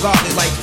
regardless. Like